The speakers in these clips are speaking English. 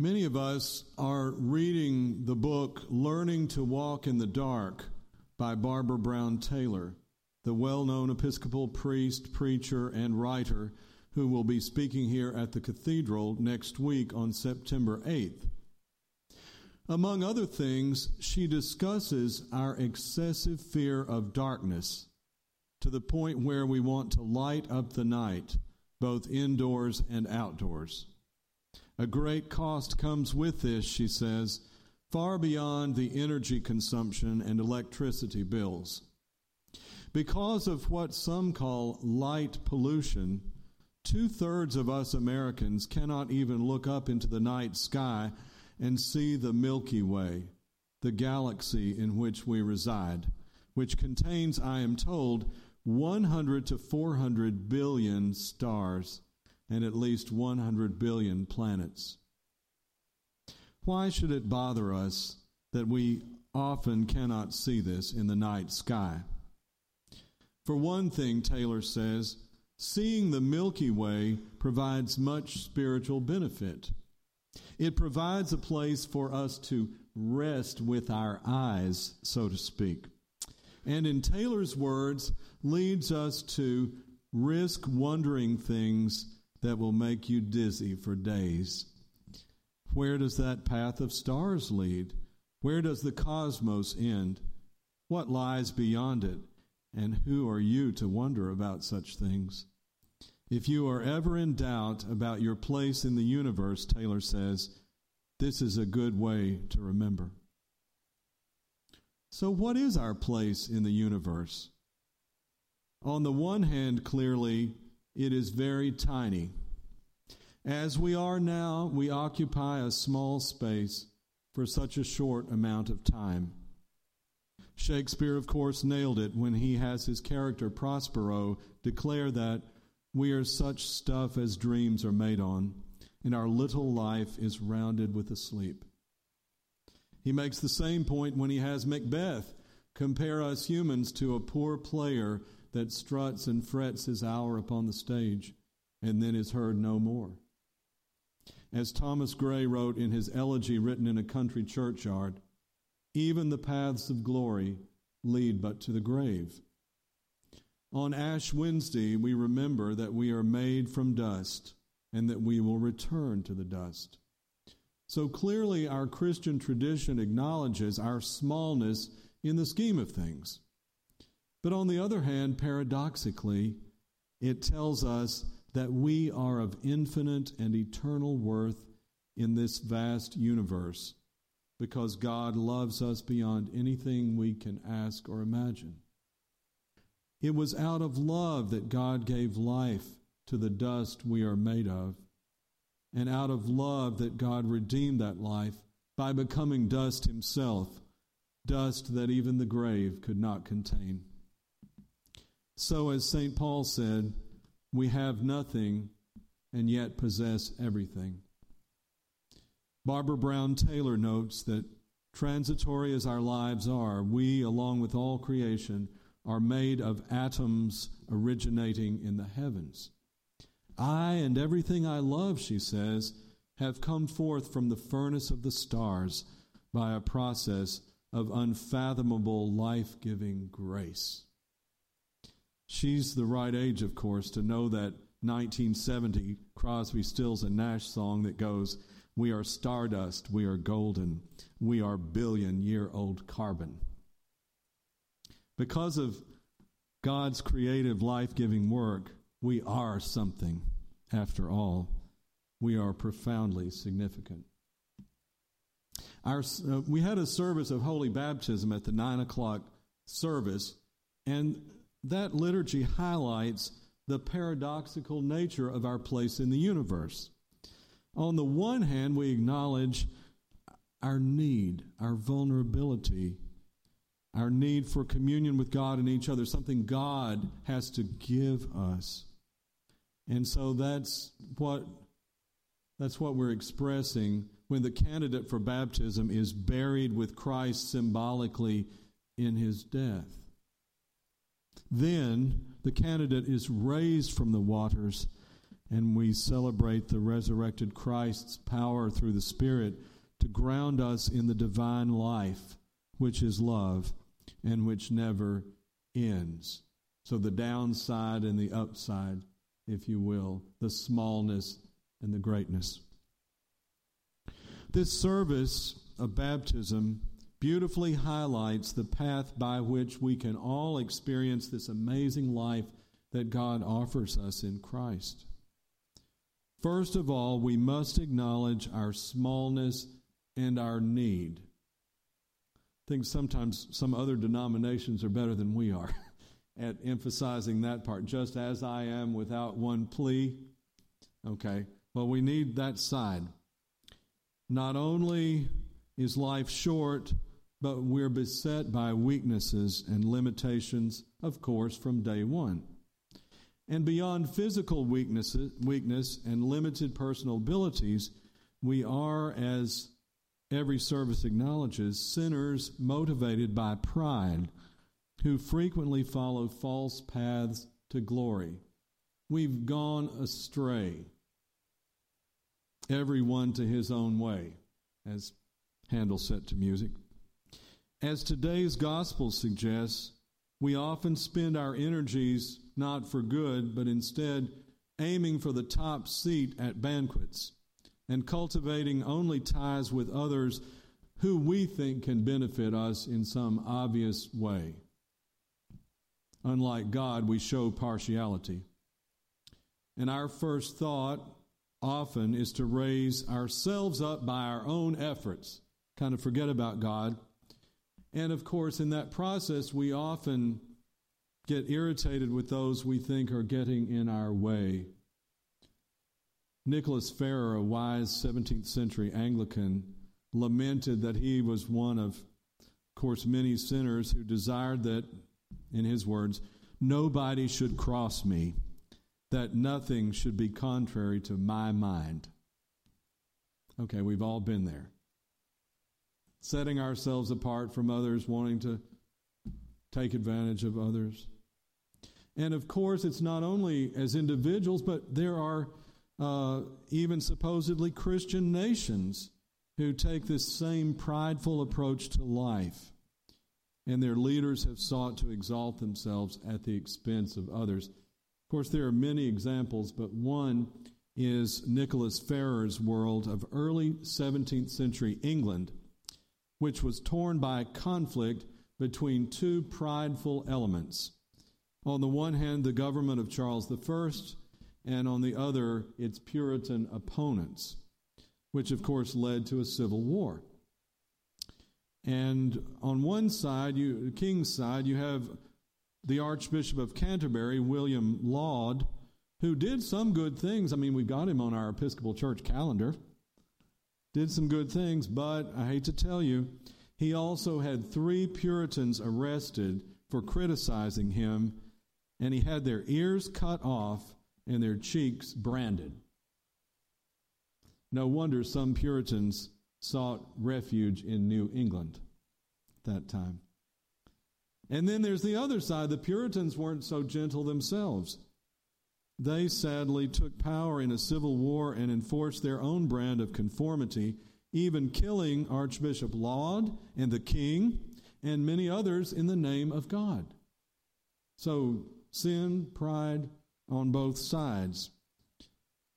Many of us are reading the book Learning to Walk in the Dark by Barbara Brown Taylor, the well known Episcopal priest, preacher, and writer who will be speaking here at the cathedral next week on September 8th. Among other things, she discusses our excessive fear of darkness to the point where we want to light up the night, both indoors and outdoors. A great cost comes with this, she says, far beyond the energy consumption and electricity bills. Because of what some call light pollution, two thirds of us Americans cannot even look up into the night sky and see the Milky Way, the galaxy in which we reside, which contains, I am told, 100 to 400 billion stars and at least 100 billion planets. Why should it bother us that we often cannot see this in the night sky? For one thing, Taylor says, seeing the Milky Way provides much spiritual benefit. It provides a place for us to rest with our eyes, so to speak. And in Taylor's words, leads us to risk wondering things that will make you dizzy for days. Where does that path of stars lead? Where does the cosmos end? What lies beyond it? And who are you to wonder about such things? If you are ever in doubt about your place in the universe, Taylor says, this is a good way to remember. So, what is our place in the universe? On the one hand, clearly, it is very tiny. As we are now, we occupy a small space for such a short amount of time. Shakespeare, of course, nailed it when he has his character Prospero declare that we are such stuff as dreams are made on, and our little life is rounded with a sleep. He makes the same point when he has Macbeth compare us humans to a poor player that struts and frets his hour upon the stage and then is heard no more. As Thomas Gray wrote in his elegy written in a country churchyard, even the paths of glory lead but to the grave. On Ash Wednesday, we remember that we are made from dust and that we will return to the dust. So clearly, our Christian tradition acknowledges our smallness in the scheme of things. But on the other hand, paradoxically, it tells us that we are of infinite and eternal worth in this vast universe because God loves us beyond anything we can ask or imagine. It was out of love that God gave life to the dust we are made of, and out of love that God redeemed that life by becoming dust himself, dust that even the grave could not contain. So, as St. Paul said, we have nothing and yet possess everything. Barbara Brown Taylor notes that transitory as our lives are, we, along with all creation, are made of atoms originating in the heavens. I and everything I love, she says, have come forth from the furnace of the stars by a process of unfathomable life giving grace. She's the right age, of course, to know that 1970 Crosby, Stills, and Nash song that goes, We are stardust, we are golden, we are billion year old carbon. Because of God's creative, life giving work, we are something. After all, we are profoundly significant. Our, uh, we had a service of holy baptism at the nine o'clock service, and that liturgy highlights the paradoxical nature of our place in the universe. On the one hand, we acknowledge our need, our vulnerability, our need for communion with God and each other, something God has to give us. And so that's what that's what we're expressing when the candidate for baptism is buried with Christ symbolically in his death. Then the candidate is raised from the waters and we celebrate the resurrected Christ's power through the Spirit to ground us in the divine life, which is love and which never ends. So the downside and the upside, if you will, the smallness and the greatness. This service of baptism beautifully highlights the path by which we can all experience this amazing life that God offers us in Christ. First of all, we must acknowledge our smallness and our need. I think sometimes some other denominations are better than we are at emphasizing that part. Just as I am without one plea. Okay, well, we need that side. Not only is life short, but we're beset by weaknesses and limitations, of course, from day one. And beyond physical weaknesses, weakness and limited personal abilities, we are, as every service acknowledges, sinners motivated by pride who frequently follow false paths to glory. We've gone astray, everyone to his own way, as Handel set to music. As today's gospel suggests, we often spend our energies not for good, but instead aiming for the top seat at banquets and cultivating only ties with others who we think can benefit us in some obvious way. Unlike God, we show partiality. And our first thought often is to raise ourselves up by our own efforts, kind of forget about God. And of course, in that process, we often get irritated with those we think are getting in our way. Nicholas Ferrar, a wise 17th century Anglican, lamented that he was one of, of course, many sinners who desired that, in his words, nobody should cross me, that nothing should be contrary to my mind. Okay, we've all been there. Setting ourselves apart from others, wanting to take advantage of others. And of course, it's not only as individuals, but there are uh, even supposedly Christian nations who take this same prideful approach to life. And their leaders have sought to exalt themselves at the expense of others. Of course, there are many examples, but one is Nicholas Ferrar's world of early 17th century England, which was torn by conflict between two prideful elements on the one hand, the government of Charles I, and on the other, its Puritan opponents, which of course led to a civil war. And on one side, you, the king's side, you have the Archbishop of Canterbury, William Laud, who did some good things. I mean, we've got him on our Episcopal Church calendar. Did some good things, but I hate to tell you, he also had three Puritans arrested for criticizing him and he had their ears cut off and their cheeks branded. No wonder some Puritans sought refuge in New England at that time. And then there's the other side. The Puritans weren't so gentle themselves. They sadly took power in a civil war and enforced their own brand of conformity, even killing Archbishop Laud and the king and many others in the name of God. So sin, pride on both sides.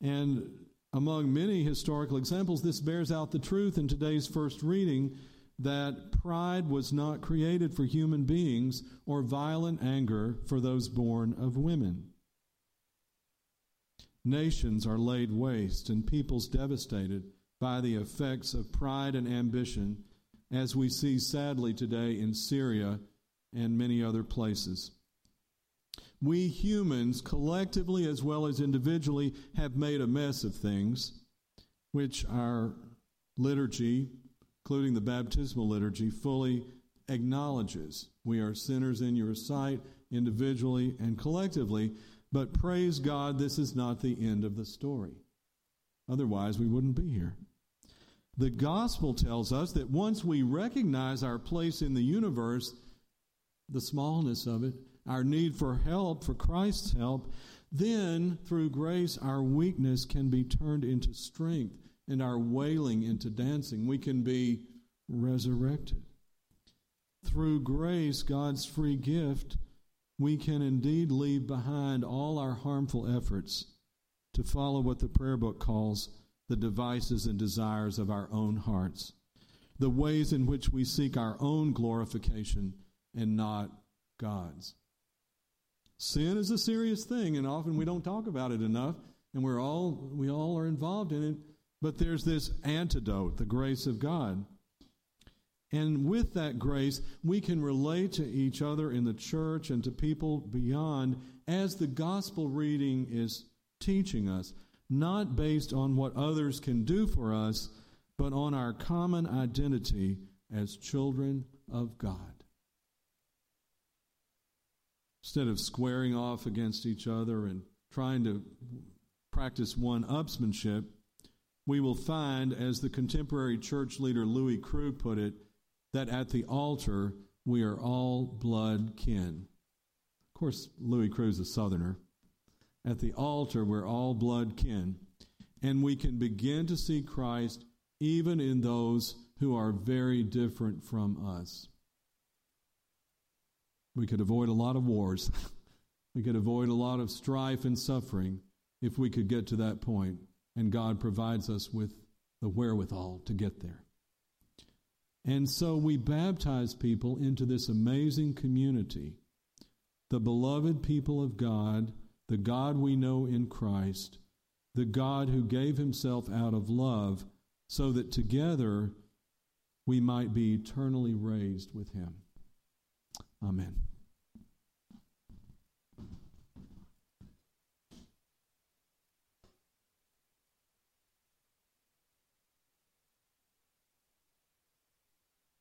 And among many historical examples, this bears out the truth in today's first reading that pride was not created for human beings or violent anger for those born of women. Nations are laid waste and peoples devastated by the effects of pride and ambition, as we see sadly today in Syria and many other places we humans, collectively as well as individually, have made a mess of things, which our liturgy, including the baptismal liturgy, fully acknowledges. We are sinners in your sight, individually and collectively, but praise God, this is not the end of the story. Otherwise, we wouldn't be here. The gospel tells us that once we recognize our place in the universe, the smallness of it, our need for help, for Christ's help, Then, through grace, our weakness can be turned into strength and our wailing into dancing. We can be resurrected. Through grace, God's free gift, we can indeed leave behind all our harmful efforts to follow what the prayer book calls the devices and desires of our own hearts, the ways in which we seek our own glorification and not God's. Sin is a serious thing, and often we don't talk about it enough, and we're all we all are involved in it. But there's this antidote, the grace of God. And with that grace, we can relate to each other in the church and to people beyond as the gospel reading is teaching us, not based on what others can do for us, but on our common identity as children of God. Instead of squaring off against each other and trying to practice one upsmanship, we will find, as the contemporary church leader Louie Crew put it, that at the altar we are all blood kin. Of course, Louie Crew's a southerner. At the altar, we're all blood kin. And we can begin to see Christ even in those who are very different from us. We could avoid a lot of wars. we could avoid a lot of strife and suffering if we could get to that point, and God provides us with the wherewithal to get there. And so we baptize people into this amazing community, the beloved people of God, the God we know in Christ, the God who gave himself out of love so that together we might be eternally raised with him. Amen.